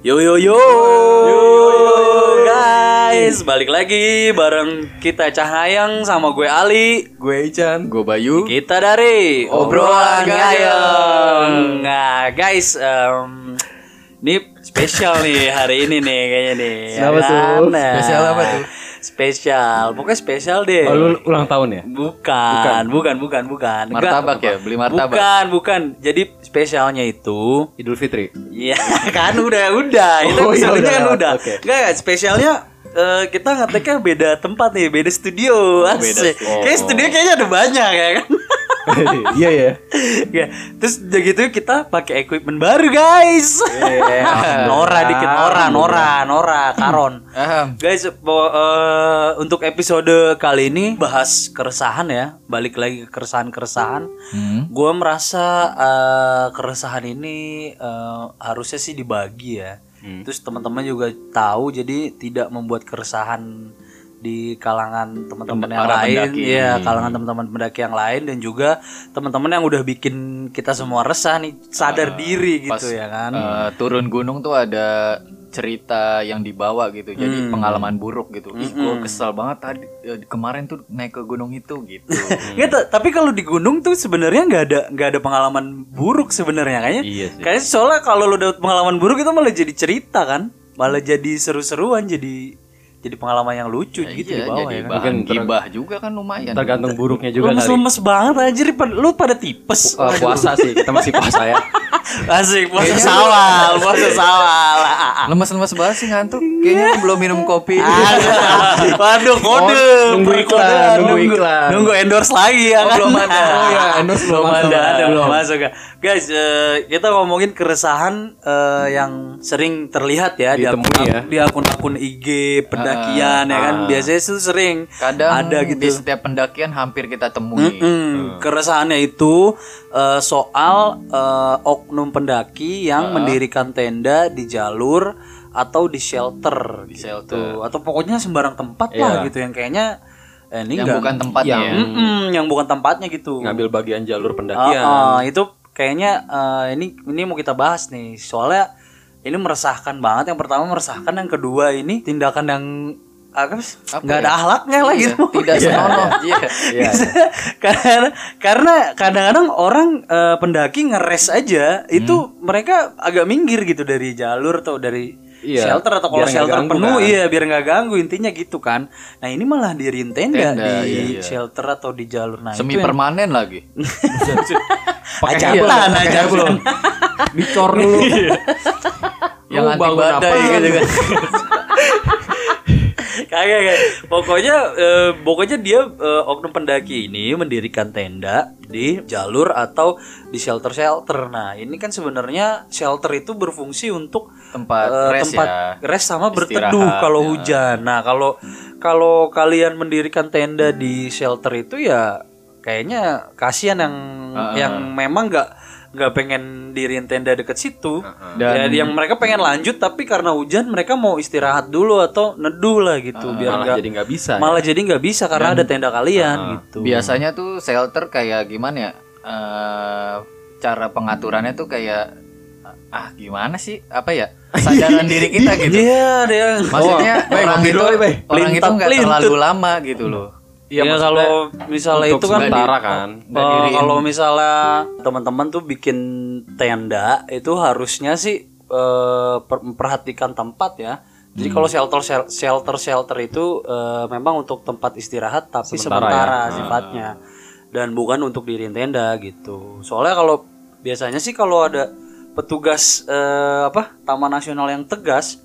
Yo yo yo, guys, balik lagi bareng kita Cahayang sama gue Ali. Gue Ican. Gue Bayu. Kita dari Obrolan Gayeng. Nah, guys, em, ini spesial nih hari ini nih kayaknya nih. Kenapa tuh? Spesial apa tuh? Spesial, pokoknya spesial deh. Oh, lu ulang tahun ya? Bukan, bukan, bukan, bukan. Enggak. Martabak ya, beli martabak. Bukan, bukan. Jadi spesialnya itu Idul Fitri. Iya kan udah udah itu Oh, iya, episodenya udah. kan udah. Oke. Enggak enggak, spesialnya eh, kita ngeteknya beda tempat nih, beda studio. Oh, beda studio. Kayak studio kayaknya ada banyak ya kan. Iya ya. Ya, terus udah gitu kita pakai equipment baru, guys. Iya. Nora dikit, Nora, Nora, Nora, Karon. Guys, eh, untuk episode kali ini bahas keresahan ya, balik lagi ke keresahan-keresahan. Hmm. Gue merasa eh, keresahan ini eh, harusnya sih dibagi ya. Terus teman-teman juga tahu, jadi tidak membuat keresahan di kalangan teman-teman Tem- yang lain, pendaki. ya kalangan teman-teman pendaki yang lain dan juga teman-teman yang udah bikin kita semua resah nih, sadar diri Pas gitu ya kan. eh, turun gunung tuh ada cerita yang dibawa gitu. Jadi Hmm. pengalaman buruk gitu. Ih, gue kesel banget tadi eh, kemarin tuh naik ke gunung itu gitu. Ta- tapi kalau di gunung tuh sebenarnya nggak ada nggak ada pengalaman buruk sebenarnya kayaknya. Iya sih. Kayaknya soalnya kalau lu dapet pengalaman buruk itu malah jadi cerita kan, malah jadi seru-seruan jadi jadi pengalaman yang lucu gitu iya, di bawah jadi ya kan. bahan gibah juga kan lumayan. Tergantung buruknya juga kali. Lemes-lemes banget anjir, lu pada tipes. Uh, puasa sih, kita masih puasa ya. Asik, puasa sawal, puasa sawal. Lemes-lemes banget sih ngantuk. Kayaknya lu belum minum kopi. Aduh, Waduh, kode. Oh, nunggu iklan, Kode, nunggu iklan. Nunggu endorse lagi ya Oh, kan. belum ada. Oh ya, endorse belum ada, Belum. masuk ya. Guys, eh, kita ngomongin keresahan eh, yang sering terlihat ya di akun, Ditemui ya. di akun-akun IG pendakian ya kan. Biasanya itu sering Kadang ada gitu. di setiap pendakian hampir kita temui. Mm, Keresahannya itu eh, soal eh, oknum pendaki yang mendirikan tenda di jalur atau di shelter di shelter. atau pokoknya sembarang tempat lah gitu yang kayaknya eh, ini Yang enggak bukan tempatnya yang- ya. Mm-mm, yang bukan tempatnya gitu Ngambil bagian jalur Ah, pendakian. ah, itu kayaknya eh, ini ini mau kita bahas nih soalnya ini meresahkan banget yang pertama meresahkan yang kedua ini tindakan yang apa nggak ya? ada ahlaknya lah Iya, gitu Tidak senonoh. Iya. Iya. karena karena kadang-kadang orang eh, pendaki ngeres aja itu Hmm. mereka agak minggir gitu dari jalur atau dari Iya, shelter atau kalau shelter ganggu penuh kan. iya biar nggak ganggu intinya gitu kan nah ini malah diriin tenda, Tenda, di iya, iya. shelter atau di jalur nah Semi itu yang- permanen lagi. Ajatan, ajatan. kabel. Dicor dulu. yang Lu anti bangun badai apaan? gitu kan. Kagak kagak. Pokoknya eh, pokoknya dia eh, oknum pendaki ini mendirikan tenda di jalur atau di shelter-shelter. Nah, ini kan sebenarnya shelter itu berfungsi untuk Tempat eh, rest tempat ya. rest sama berteduh Istirahat, kalau ya. hujan. Nah, kalau kalau kalian mendirikan tenda di shelter itu ya kayaknya kasihan yang yang memang nggak nggak pengen diriin tenda deket situ. Dan- Ya, yang mereka pengen lanjut tapi karena hujan mereka mau istirahat dulu atau neduh lah gitu biar Malah nggak jadi nggak bisa. ya. malah jadi nggak bisa karena ada tenda kalian gitu. Biasanya tuh shelter kayak gimana ya? Eh, cara pengaturannya tuh kayak ah gimana sih? Apa ya? Kesadaran diri kita gitu. Iya, yang Maksudnya Bay, orang itu orang itu nggak terlalu lama gitu loh. Iya maksudnya kalau misalnya itu kan sementara kan. Eh, kalau misalnya teman-teman tuh bikin tenda itu harusnya sih per- memperhatikan tempat ya. Jadi Hmm. kalau shelter shel- shelter shelter itu eh, memang untuk tempat istirahat tapi Sementara sementara, ya. sifatnya dan bukan untuk diriin tenda gitu. Soalnya kalau biasanya sih kalau ada petugas eh, apa Taman Nasional yang tegas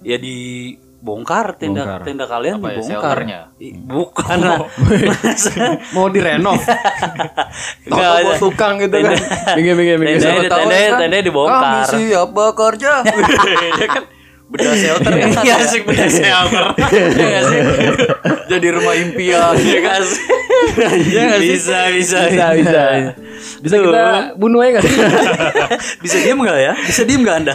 ya dibongkar tenda Bongkar. tenda kalian Apa ya, dibongkar. I- Bukan lah. Mau direnov. Tahu Nggak, buat tukang gitu kan. Minggir minggir minggir. Tenda- Siapa tahu. tenda- kan, tenda dibongkar. Kami siap bekerja. Ya kan bedah shelter kan Iya ya. bener shelter. Iya nggak sih? Jadi rumah impian. Iya sih? Iya nggak sih? Bisa bisa Bisa bisa. Bisa kita bunuh aja nggak sih? Bisa diem nggak ya? Bisa diem nggak anda?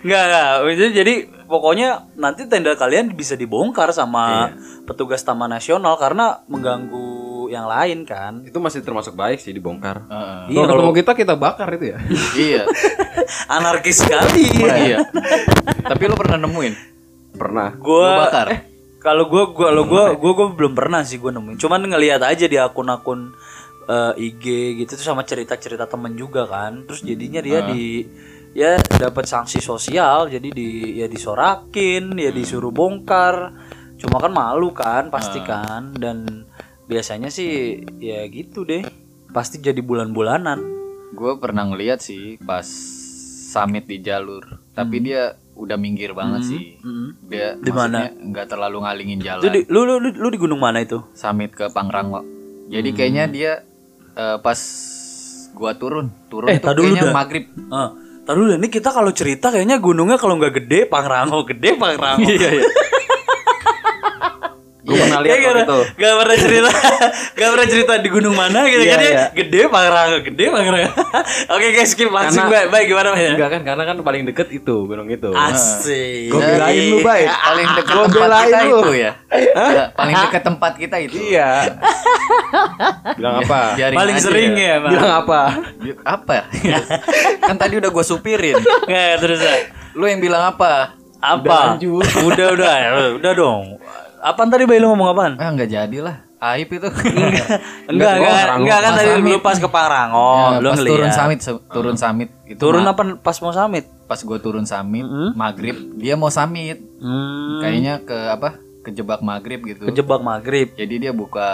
Nggak nggak. Jadi- Jadi pokoknya nanti tenda kalian bisa dibongkar sama petugas Taman Nasional karena mengganggu yang lain kan. Itu masih termasuk baik sih dibongkar. Heeh. Iya, Kalau kalau- ketemu kita kita bakar itu ya. Iya. Anarkis sekali. iya. Tapi lu pernah nemuin? Pernah. Lu Gua bakar? kalau gua gua kalau gua gua gua belum pernah sih gua nemuin. Cuman ngelihat aja di akun-akun eh, IG gitu tuh sama cerita-cerita temen juga kan. Terus jadinya dia di ya dapat sanksi sosial jadi di ya disorakin, ya disuruh bongkar. Cuma kan malu kan pasti kan dan biasanya sih ya gitu deh. Pasti jadi bulan-bulanan. Gue pernah ngeliat sih pas summit di jalur, tapi dia udah minggir banget sih. Mm. Dia Di mana? nggak terlalu ngalingin jalan. Itu di, lu, lu, lu, lu di gunung mana itu? Summit ke Pangrango. Hmm. Jadi kayaknya dia eh, pas gua turun, turun Eh, dulu kayaknya dah. maghrib. Ah, tar dulu deh, ini kita kalau cerita kayaknya gunungnya kalau nggak gede Pangrango, gede Pangrango. Iya, iya. Gue pernah lihat waktu itu. Gak pernah cerita, gak pernah cerita di gunung mana gitu Iya, kan ya. iya. Gede Pangrango, gede Pangrango. Oke guys, skip langsung baik, baik gimana ya? Enggak kan karena kan paling deket itu gunung itu. Asik. Gue belain lu, Bay. Paling dekat Gua tempat kita lu. itu ya. Ya, paling dekat tempat kita itu. Iya. Bilang apa? Biarin Paling sering ya, Bang. Bilang apa? Apa? kan tadi udah gue supirin. Nggak, terus ya. Lu yang bilang apa? Apa? lanjut. Udah, udah, udah dong. Apaan tadi Bay lu ngomong apaan? Ah nggak jadilah. Aib itu. Enggak, Oh, enggak, enggak kan tadi lu pas ke Pangrango, Ya, lu pas ngeliat. turun summit, turun summit. Itu Turun apa pas mau summit? Pas gue turun summit, maghrib, dia mau summit. Hmm, Kayaknya ke apa? Kejebak maghrib gitu. kejebak maghrib. Jadi dia buka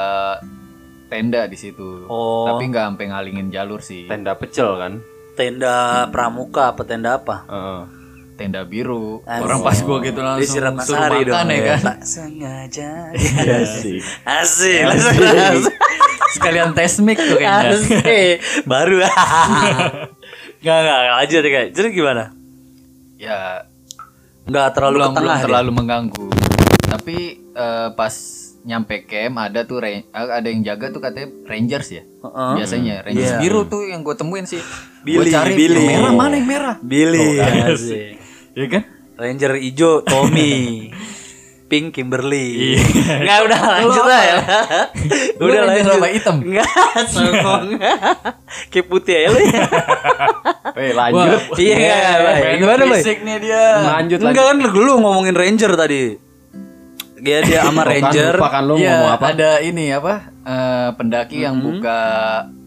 tenda di situ. Oh. Tapi nggak sampai ngalingin jalur sih. Tenda pecel kan? Tenda pramuka apa tenda apa? Heeh. Tenda biru. Asik. Orang pas gua gitu langsung Disirat suruh makan dong. ya kan. Tak sengaja. Iya sih. Asik, langsung asik. Sekalian tes mic tuh kayaknya. Asik. Baru. Enggak, enggak, lanjut ya, guys. Jadi gimana? ya Enggak terlalu belum, belum dia? terlalu mengganggu. Tapi eh, pas nyampe camp ada tuh ra- ada yang jaga tuh katanya rangers ya. Heeh. Biasanya rangers Iya. biru tuh yang gue temuin sih. Billy, Gue cari Billy. yang merah mana yang merah? Billy. asik. Ya kan? Ranger hijau Tommy. Pink Kimberly. Iya. Enggak udah lanjut lah ya. Udah lanjut. apa hitam? Enggak, songong. Kayak putih aja lu ya. Eh lanjut. Iya, enggak, Bay. Gimana, Bay? Nih dia. Lanjut Enggak kan lu ngomongin Ranger tadi. Dia dia sama Ranger. Lupa kan lu Iya, ngomong apa? ada ini apa? eh, pendaki yang buka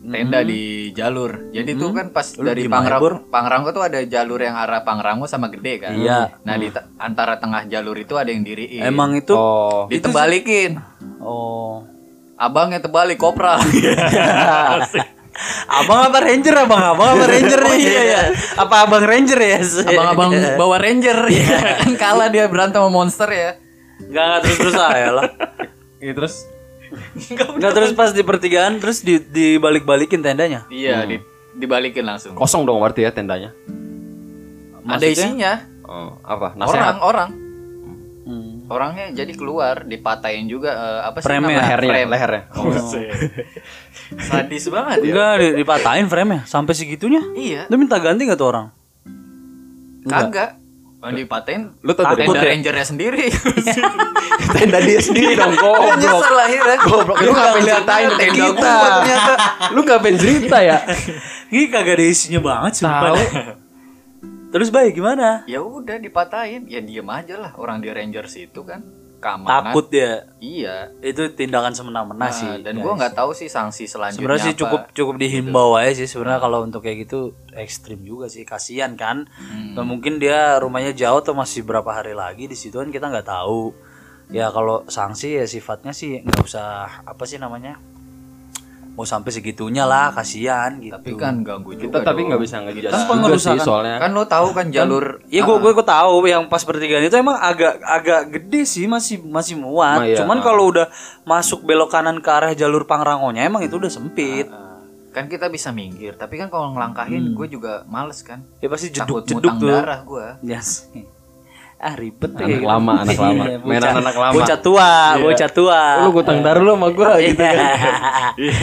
tenda di jalur. Jadi tuh kan pas dari gimana, Pangrango, Pangrango tuh ada jalur yang arah Pangrango sama Gede kan. Iya. Nah, di te- antara tengah jalur itu ada yang diriin. Emang itu Oh. ditebalikin. oh. Abangnya terbalik kopral. Abang apa Ranger abang? Abang apa Ranger nih? Iya, iya. Apa abang Ranger ya? Abang-abang bawa ranger kan kalah dia berantem sama monster ya. Enggak enggak terus terus aja lah. Iya terus Enggak terus pas di pertigaan terus di dibalik-balikin tendanya. Iya, di- dibalikin langsung. kosong dong berarti ya tendanya. Ada isinya. Oh, apa? Nasehat. Orang-orang. Hmm. Orangnya jadi keluar, dipatahin juga eh, apa sih namanya? lehernya, Frame. lehernya. Oh. Sadis banget ya. Enggak di- dipatahin frame-nya sampai segitunya. Iya, Lu minta ganti enggak tuh orang? kagak. Oh, dipatahin Lu tau dari tenda mana? rangernya sendiri. Tenda dia sendiri dong, goblok. Nyesel akhirnya. Goblok, lu ngapain ceritain tenda tenda kita? gua ternyata. Lu ngapain cerita ya? Ini kagak ada isinya banget sumpah. Tahu. Terus baik gimana? Ya udah dipatahin, ya diem aja lah orang di rangers itu kan. Keamanan. Takut dia. Iya. Itu tindakan semena-mena Nah, sih. dan gua nggak tahu sih sanksi selanjutnya Sebenarnya sih apa. cukup cukup dihimbau aja sih sebenarnya kalau untuk kayak gitu ekstrim juga sih kasihan kan. Hmm. Dan mungkin dia rumahnya jauh atau masih berapa hari lagi di situ kan kita nggak tahu. Ya kalau sanksi ya sifatnya sih nggak usah apa sih namanya mau sampai segitunya lah kasihan gitu. Tapi kan ganggu juga. Kita tapi nggak bisa ngejudge Kan pengerusakan. sih soalnya. Kan lo tahu kan jalur Iya gue gue tahu yang pas pertigaan itu emang agak agak gede sih masih masih muat. Nah, iya. Cuman kalau udah masuk belok kanan ke arah jalur Pangrangonya emang itu udah sempit. kan kita bisa minggir, tapi kan kalau ngelangkahin gue juga males kan. Ya pasti jeduk-jeduk ngutang tuh. darah gue. Yes. Ah ribet tuh Anak kayak gitu. lama, anak lama. Iya, Mainan bocah- anak lama. Bocah tua, bocah tua. Lu ngutang darah lu sama gua gitu kan.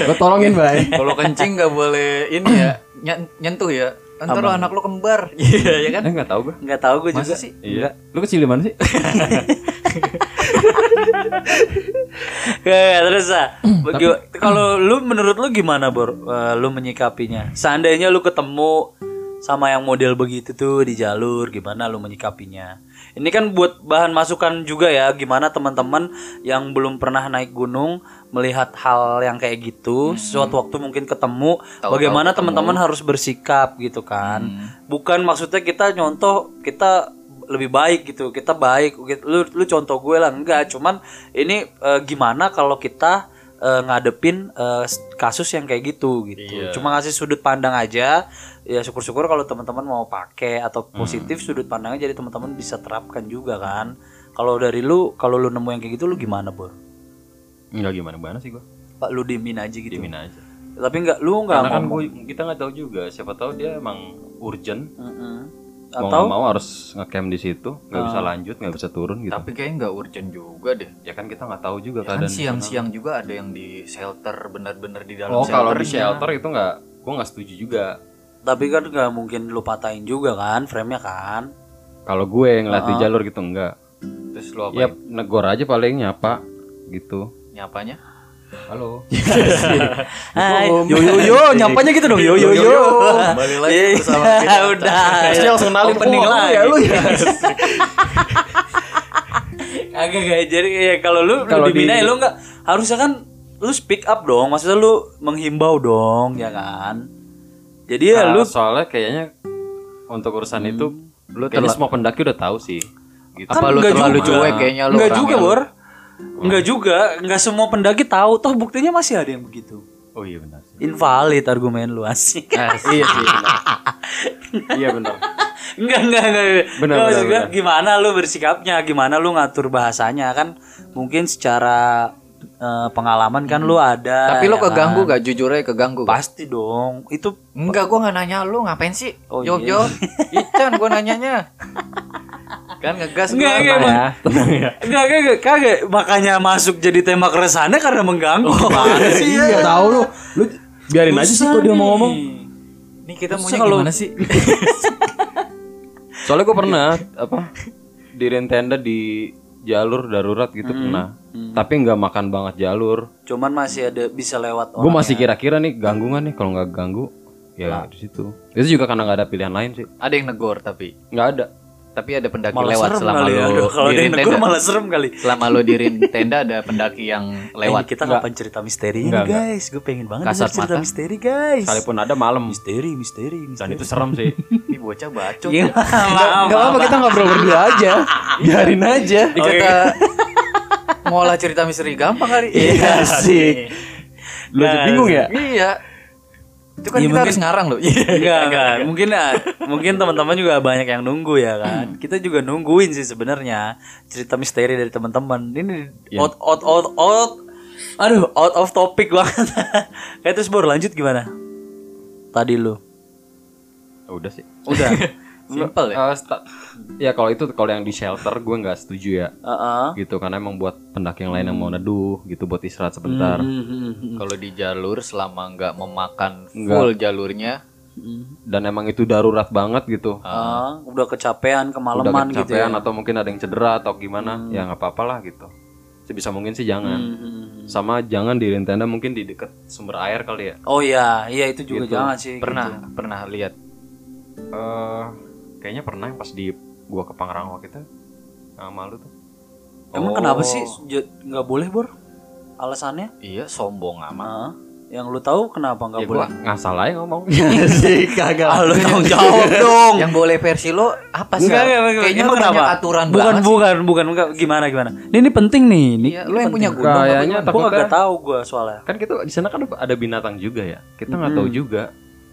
Gua tolongin, Bay. Kalau kencing nggak boleh ini ya nyen- nyentuh ya. Ntar lo anak lo kembar. Iya ya kan? Eh enggak tahu gua. Enggak tahu gue juga. Sih? Iya. Lu kecil di mana sih? Ya, terus ah. Kalau lu menurut lu gimana, Bor? Eh, lu menyikapinya. Seandainya lu ketemu sama yang model begitu tuh di jalur gimana lu menyikapinya ini kan buat bahan masukan juga ya gimana teman-teman yang belum pernah naik gunung melihat hal yang kayak gitu suatu waktu mungkin ketemu bagaimana teman-teman harus bersikap gitu kan. Bukan maksudnya kita nyontoh kita lebih baik gitu kita baik gitu. lu lu contoh gue lah enggak. Cuman ini eh, gimana kalau kita eh, ngadepin eh, kasus yang kayak gitu gitu cuma ngasih sudut pandang aja ya syukur-syukur kalau teman-teman mau pakai atau positif sudut pandangnya jadi teman-teman bisa terapkan juga kan kalau dari lu kalau lu nemu yang kayak gitu lu gimana bor Enggak gimana gimana sih gua. pak lu diemin aja gitu Diemin aja. tapi enggak lu enggak Karena kan gua, kita nggak tahu juga. Siapa tahu dia emang urgent. Mm-mm. Mau atau nggak mau harus ngecamp di situ, nggak bisa lanjut, nggak bisa turun gitu. Tapi kayaknya nggak urgent juga deh. ya kan kita nggak tahu juga Ya kan keadaan. siang-siang juga ada yang di shelter benar-benar di dalam Oh kalau di shelter itu nggak, gua nggak setuju juga. tapi kan nggak mungkin lu patahin juga kan frame-nya kan Kalau gue ngeliat di jalur gitu enggak. Terus lo apa? Ya negor aja paling nyapa gitu. Nyapanya? Halo. Hai, yo yo yo, nyampanya gitu dong, yo yo yo. Kembali lagi Iya, bersama kita. Udah. Pasti langsung kenalin, Opening "Oh, lagi. ya lu ya." Agak gak jadi ya kalau lu kalau Kalau di di- lu nggak harusnya kan lu speak up dong, maksudnya lu menghimbau dong, ya kan? Jadi ya Nah, lu soalnya kayaknya untuk urusan itu Lu kayaknya semua pendaki udah tahu sih. Gitu. Apa lu enggak terlalu juga. cuek kayaknya lu Enggak juga? Bor. Enggak juga, enggak semua pendaki tahu, toh buktinya masih ada yang begitu. Oh iya benar sih. Invalid argumen lu asik. Ah, iya sih benar. iya benar. Enggak, enggak, enggak. Benar, Enggak, benar, benar. Gimana lu bersikapnya, gimana lu ngatur bahasanya kan mungkin secara eh, pengalaman kan lu ada. Tapi lo ya keganggu kan? gak? Jujur aja keganggu gak? Pasti dong. Itu Enggak, gua nggak nanya lu ngapain sih? Oh, jawab iya. jawab. Ican gua nanyanya. Kan ngegas Enggak, gua. enggak, Tenang ya, tenang ya. enggak, enggak, kagak. Makanya masuk jadi tema keresahannya karena mengganggu. Gimana sih ya? Iya tahu lu. Lu biarin aja sih kok dia mau nih. ngomong. Nih kita kalau- gimana sih? Soalnya gue pernah apa di tenda di jalur darurat gitu pernah. Tapi nggak makan banget jalur. Cuman masih ada bisa lewat Gue masih ya. kira-kira nih ganggu nggak nih kalau nggak ganggu ya di situ. Itu juga karena nggak ada pilihan lain sih. ada yang negor tapi. Nggak ada. Tapi ada pendaki malah lewat serem selama kali ya. Aduh, Kalau dia dirin negur tenda. malah serem kali. Selama lo dirin tenda ada pendaki yang Lewat lewat. kita kapan cerita misteri ini Enggak, enggak. guys? Gue pengen banget Kasat cerita mata. misteri guys. Sekalipun ada malam Misteri, misteri, dan misteri. itu serem sih. Ih bocah bacot. Gimana? Gak apa-apa kita ngobrol berdua aja. Biarin aja. Dikata ngolah cerita misteri gampang kali. Iya sih. Lu aja bingung ya? Iya. Itu kan Iya, kita mungkin- harus ngarang loh. Enggak, enggak. Mungkin ah, mungkin teman-teman juga banyak yang nunggu ya kan. Kita juga nungguin sih sebenarnya cerita misteri dari teman-teman. Ini out out out out Aduh, out of topic banget. Kayak terus baru lanjut gimana? Tadi lu. Udah sih. Udah. Simple ya. Sta- ya kalau itu kalau yang di shelter gue nggak setuju ya. Heeh. Gitu karena emang buat pendaki yang lain yang mau neduh gitu buat istirahat sebentar. Hmm, Kalau di jalur selama nggak memakan Enggak. full jalurnya, Dan emang itu darurat banget gitu. Ah, udah kecapean Udah kemalaman gitu ya. kecapean atau mungkin ada yang cedera atau gimana ya nggak apa-apa lah gitu sebisa mungkin sih jangan Hmm. sama jangan di tenda mungkin di deket sumber air kali ya Oh iya, iya itu juga Gitu. jangan sih. pernah gitu. pernah lihat. eh kayaknya pernah yang pas di gua ke Pangrango kita sama lu tuh Emang Oh. kenapa sih j- nggak boleh, Bor? Alasannya? Iya, sombong amat. Ah, yang lu tahu kenapa nggak ya boleh? gua ngasal aja ngomong sih kagak. Ah, lu tanggung jawab dong. Yang boleh versi lo apa sih? Enggak, enggak, enggak. Kayaknya banyak kenapa? aturan bukan, banget sih. bukan, bukan, bukan, gimana, gimana? Ini, ini penting nih. Ini, Iya, lo yang punya gunung Kayaknya takutnya agak tahu gue soalnya. kan kita di sana kan ada binatang juga ya kita nggak tahu juga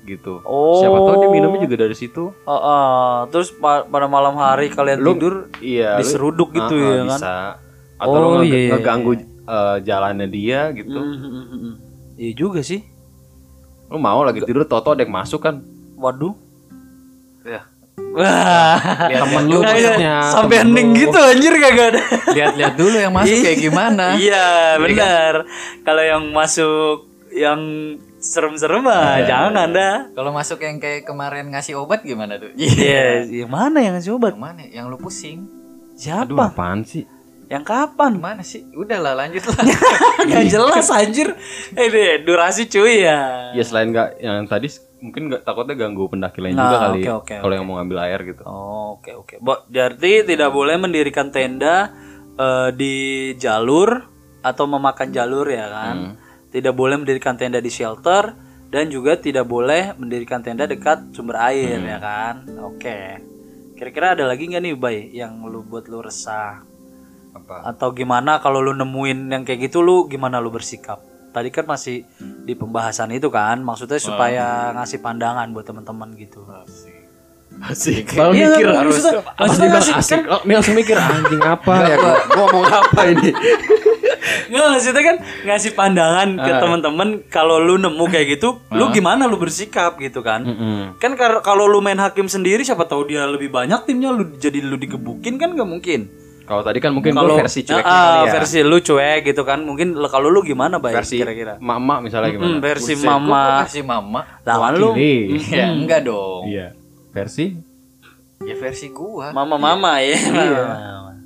gitu Oh. siapa tahu dia minumnya juga dari situ Oh, oh. terus pa- pada malam hari kalian Lu- tidur iya lu- diseruduk gitu ya kan? bisa atau Oh, lu nge- iya, iya, ngeganggu eh, jalannya dia gitu Hmm, hmm, hmm, hmm. Iya juga sih. lu mau lagi tidur toto ada yang masuk kan Waduh. Ya. Wah. temen lu maksudnya sampai lu. gitu anjir kagak ada. Lihat-lihat dulu yang masuk kayak gimana. Iya, benar. Kalau yang masuk yang serem-serem mah jangan Anda. Kalau masuk yang kayak kemarin ngasih obat gimana tuh? Iya, yang mana yang ngasih obat? Yang mana? Yang lu pusing? aduh Siapa? apaan sih Yang kapan? Mana sih? Udahlah lanjut lah. Gak jelas anjir. Eh deh, durasi cuy ya. ya selain nggak yang tadi mungkin nggak takutnya ganggu pendaki lain Nah, juga kali oke, ya, oke, kalau yang mau ngambil air gitu Oh, oke oke. Bo, Berarti tidak boleh mendirikan tenda eh, di jalur atau memakan jalur ya kan? Tidak boleh mendirikan tenda di shelter dan juga tidak boleh mendirikan tenda dekat sumber air ya kan? Oke. Kira-kira ada lagi nggak nih Bay yang lu buat lu resah? Apa? Atau gimana kalau lu nemuin yang kayak gitu lu gimana lu bersikap? Tadi kan masih di pembahasan itu kan, maksudnya supaya ngasih pandangan buat teman-teman gitu. Asik. Lalu Iya, mikir nggak, harus maksudnya- maksudnya asik. Oh, Ini langsung mikir anjing apa ya? Gua ngomong apa ini? Nggak maksudnya kan ngasih pandangan ke teman-teman kalau lu nemu kayak gitu, lu gimana lu bersikap gitu kan? Kan kar- kalau lu main hakim sendiri siapa tahu dia lebih banyak timnya lu jadi lu digebukin kan nggak mungkin. kalau tadi kan mungkin Kalau gue versi cueknya Ah, kali ya versi lu cuek gitu kan. Mungkin kalau lu gimana baik versi kira-kira? mama misalnya Hmm, gimana versi Buset, mama. kasih mama. Lawan lu Ini. Ya enggak dong. Iya. Versi Ya versi gua. mama-mama ya.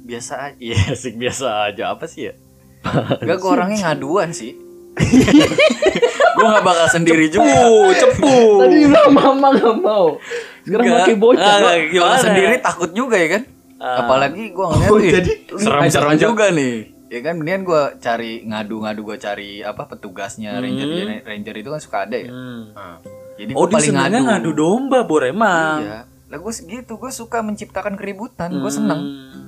Biasa aja. Iya, asik biasa aja. Apa sih ya? Enggak gua orangnya ngaduan sih. gua nggak bakal sendiri juga. Cepu. Tadi bilang mama nggak mau. Sekarang Nggak. pakai bocah. Ah, Kalau gimana sendiri takut juga ya kan? Apalagi gua ngeliat Oh, jadi serem-serem juga nih. Ya kan mendingan gua cari ngadu-ngadu gua cari apa petugasnya ranger ranger itu kan suka ada ya. Hmm. Jadi Oh, paling ngadu. ngadu domba, Bor emang. Iya. Lah gua segitu, gua suka menciptakan keributan, gua seneng Hmm.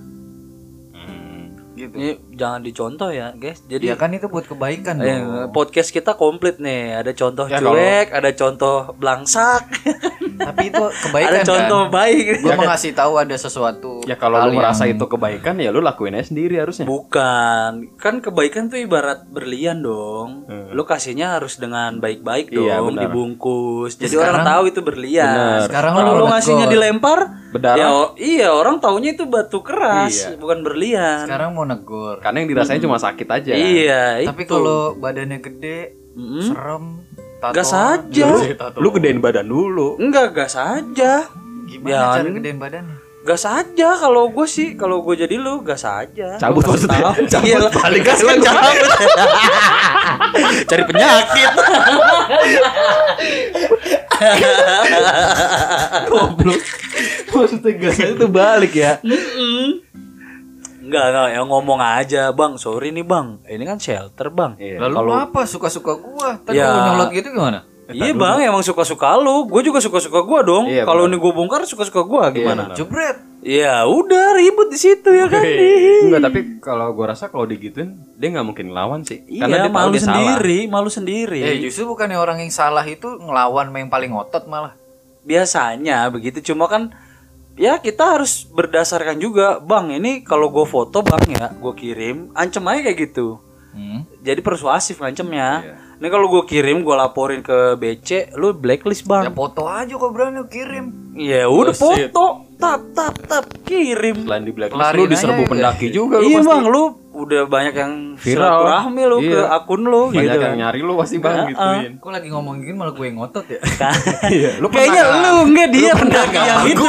Gitu. Ini jangan dicontoh ya, guys. Jadi Ya kan itu buat kebaikan Eh, dong. podcast kita komplit nih. Ada contoh Ya, cuek, ada contoh belangsak, Tapi itu kebaikan ada contoh kan. baik. Gua mau ngasih tahu ada sesuatu. ya kalau lu merasa yang- itu kebaikan ya lu lakuin aja sendiri harusnya Bukan, kan kebaikan tuh ibarat berlian dong. Lu kasihnya harus dengan baik-baik dong, Iya, benar. dibungkus. Jadi Sekarang- orang tahu itu berlian. Sekarang Kalau lu lu ngasihnya negor. dilempar, Berdarah. ya iya orang taunya itu batu keras, Iya. bukan berlian. Sekarang mau negor. karena yang dirasain cuma sakit aja Iya, Tapi kalau badannya gede, Mm-mm. serem, tato. Gas aja. lu gedein badan dulu Enggak, gas aja. Gimana Ya, cara gedein badannya? Gas aja kalau gue sih, kalau gue jadi lu gas aja. Cabut maksudnya? tahu. Cabut, Iya balik gas kan cabut. Cari penyakit. goblok. Maksudnya gasnya itu balik ya. Enggak, enggak, ya ngomong aja, Bang. Sorry nih, Bang. Ini kan shelter, Bang. Lalu lu apa suka-suka gua? Tadi Ya. lu nyolot gitu gimana? Iya, Bang, emang suka-suka lu. Gue juga suka-suka gua dong. Iya, Kalau ini gue bongkar suka-suka gua gimana? Jebret. Ya udah ribut di situ ya kan. enggak tapi kalau gua rasa kalau digituin dia nggak mungkin ngelawan sih karena Iya, dia tahu malu dia salah sendiri, malu sendiri. Eh justru bukannya orang yang salah itu ngelawan yang paling otot malah. biasanya begitu cuma kan ya kita harus berdasarkan juga. Bang ini kalau gue foto bang ya gue kirim ancam aja kayak gitu. Hmm. jadi persuasif ngancemnya. Ini kalau gue kirim gue laporin ke BC lu blacklist Ya bang foto aja kok berani lu kirim. ya udah foto. Tap tap tap kirim. Selain di blacklist Kelarin lu diserbu aja, pendaki juga lu iya pasti. Bang lu udah banyak yang Viral. silaturahmi lu ke Iya. akun lu banyak gitu yang nyari lu pasti bang gituin Kok lagi ngomongin malah gue ngotot ya? iya lu Kayaknya lu enggak dia pendaki yang itu.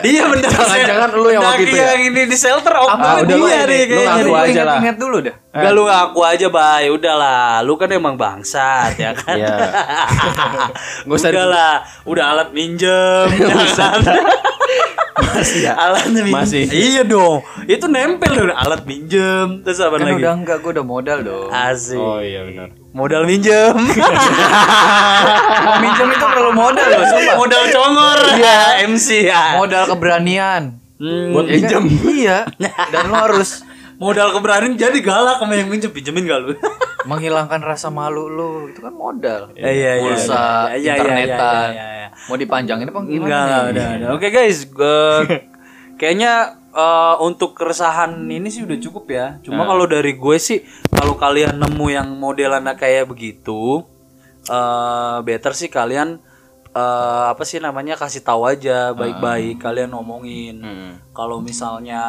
Dia pendaki. Jangan-jangan lu yang waktu itu ya? yang ini di shelter oh Ah, udah lu dia deh lu kayaknya. ngaku Gue aja lah. inget-inget dulu dah. Enggak lu ngaku aja, Bay. Udahlah, lu kan emang bangsat ya kan. Iya. Nggak usah Udah lah, udah alat minjem. ya kan? Masih ya? alat minjem. Masih. Iya dong. Itu nempel dong alat minjem. Terus apa Kan lagi? udah enggak, gue udah modal dong. Asik. oh iya benar Modal minjem. Mau minjem itu perlu modal loh, sumpah. Modal congor. ya, MC ya. Modal keberanian. Hmm, buat Ya kan? pinjam Iya. Dan lo harus modal keberanian jadi galak sama yang minjem pinjemin gak lu? menghilangkan rasa malu lo. Itu kan modal. Iya, iya, iya, Pulsa, iya, iya, internetan. iya, iya, iya. Mau dipanjangin apa gimana? Enggak, nih? udah, udah. Oke guys, gue kayaknya eh, untuk keresahan ini sih udah cukup ya. Cuma kalau dari gue sih, kalau kalian nemu yang modelannya kayak begitu, eh better sih kalian eh, apa sih namanya kasih tahu aja baik-baik kalian ngomongin. Kalau misalnya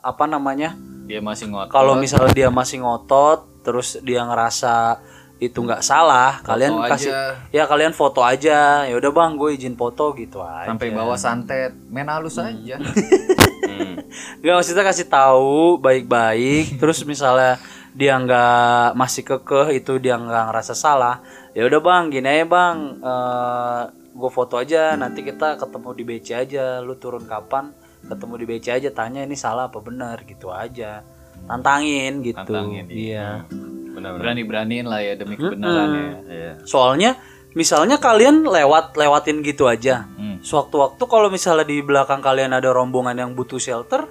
apa namanya? Dia masih ngotot. Kalau misalnya dia masih ngotot, terus dia ngerasa itu nggak salah, kalian aja. kasih ya kalian foto aja. Ya udah bang, gue izin foto gitu aja. sampai bawa santet, main halus aja. Nggak maksudnya kasih tahu baik-baik. terus misalnya dia nggak masih kekeh itu dia nggak ngerasa salah. Ya udah bang, gini aja bang. Eh, gue foto aja nanti kita ketemu di BC aja lu turun kapan ketemu di BC aja tanya ini salah apa benar gitu aja. Tantangin gitu. Tantangin, iya. Benar-benar. Berani-beraniin lah ya demi kebenarannya. Iya. soalnya misalnya kalian lewat lewatin gitu aja. Hmm. sewaktu-waktu kalau misalnya di belakang kalian ada rombongan yang butuh shelter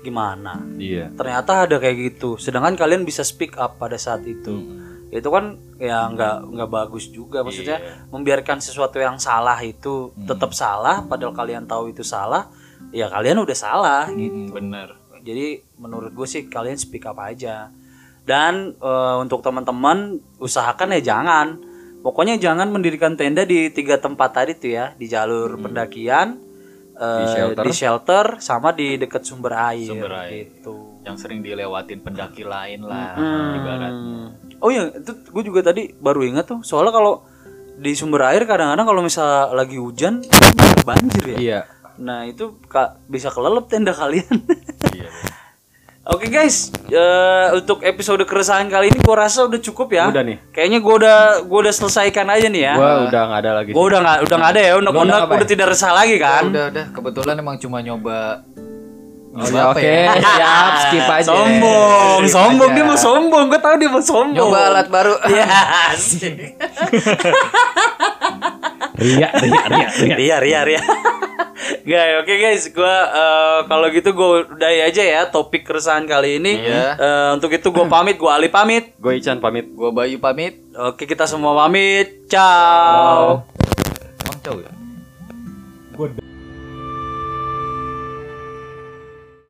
gimana? Iya. ternyata ada kayak gitu. Sedangkan kalian bisa speak up pada saat itu. Itu kan ya nggak nggak bagus juga. Maksudnya membiarkan sesuatu yang salah itu tetap salah padahal kalian tahu itu salah ya kalian udah salah gitu Hmm, bener. jadi menurut gue sih kalian speak up aja dan eh, untuk teman-teman usahakan ya jangan pokoknya jangan mendirikan tenda di tiga tempat tadi tuh ya di jalur pendakian eh, shelter. di shelter sama di dekat sumber air, Sumber air. gitu Yang sering dilewatin pendaki lain lah Hmm. ibaratnya. Oh iya, itu gue juga tadi baru ingat tuh. Soalnya kalau di sumber air kadang-kadang kalau misal lagi hujan banjir ya. Iya. Nah itu kak bisa kelelep tenda kalian. Iya. Oke guys, eh, untuk episode keresahan kali ini gue rasa udah cukup ya. Udah nih. Kayaknya gue udah gue udah selesaikan aja nih ya. Gua udah nggak ada lagi. Gue udah nggak udah nggak ada ya. Udah udah udah, tidak resah lagi kan. Udah udah kebetulan emang cuma nyoba Oh, nyoba ya, oke, ya? siap, skip aja. Sombong, Skip sombong aja. dia mau sombong. Gue tahu dia mau sombong. Nyoba alat baru. Iya. asik. Ria, ria, ria, ria. Ria, Ria, Ria. Guys, oke guys, gua eh, kalau gitu gua udahi aja ya topik keresahan kali ini. Iya. Eh, untuk itu gua pamit, gua Ali pamit. Gue Ican pamit. Gua Bayu pamit. Oke, kita semua pamit. Ciao. Emang cowok ya? Gue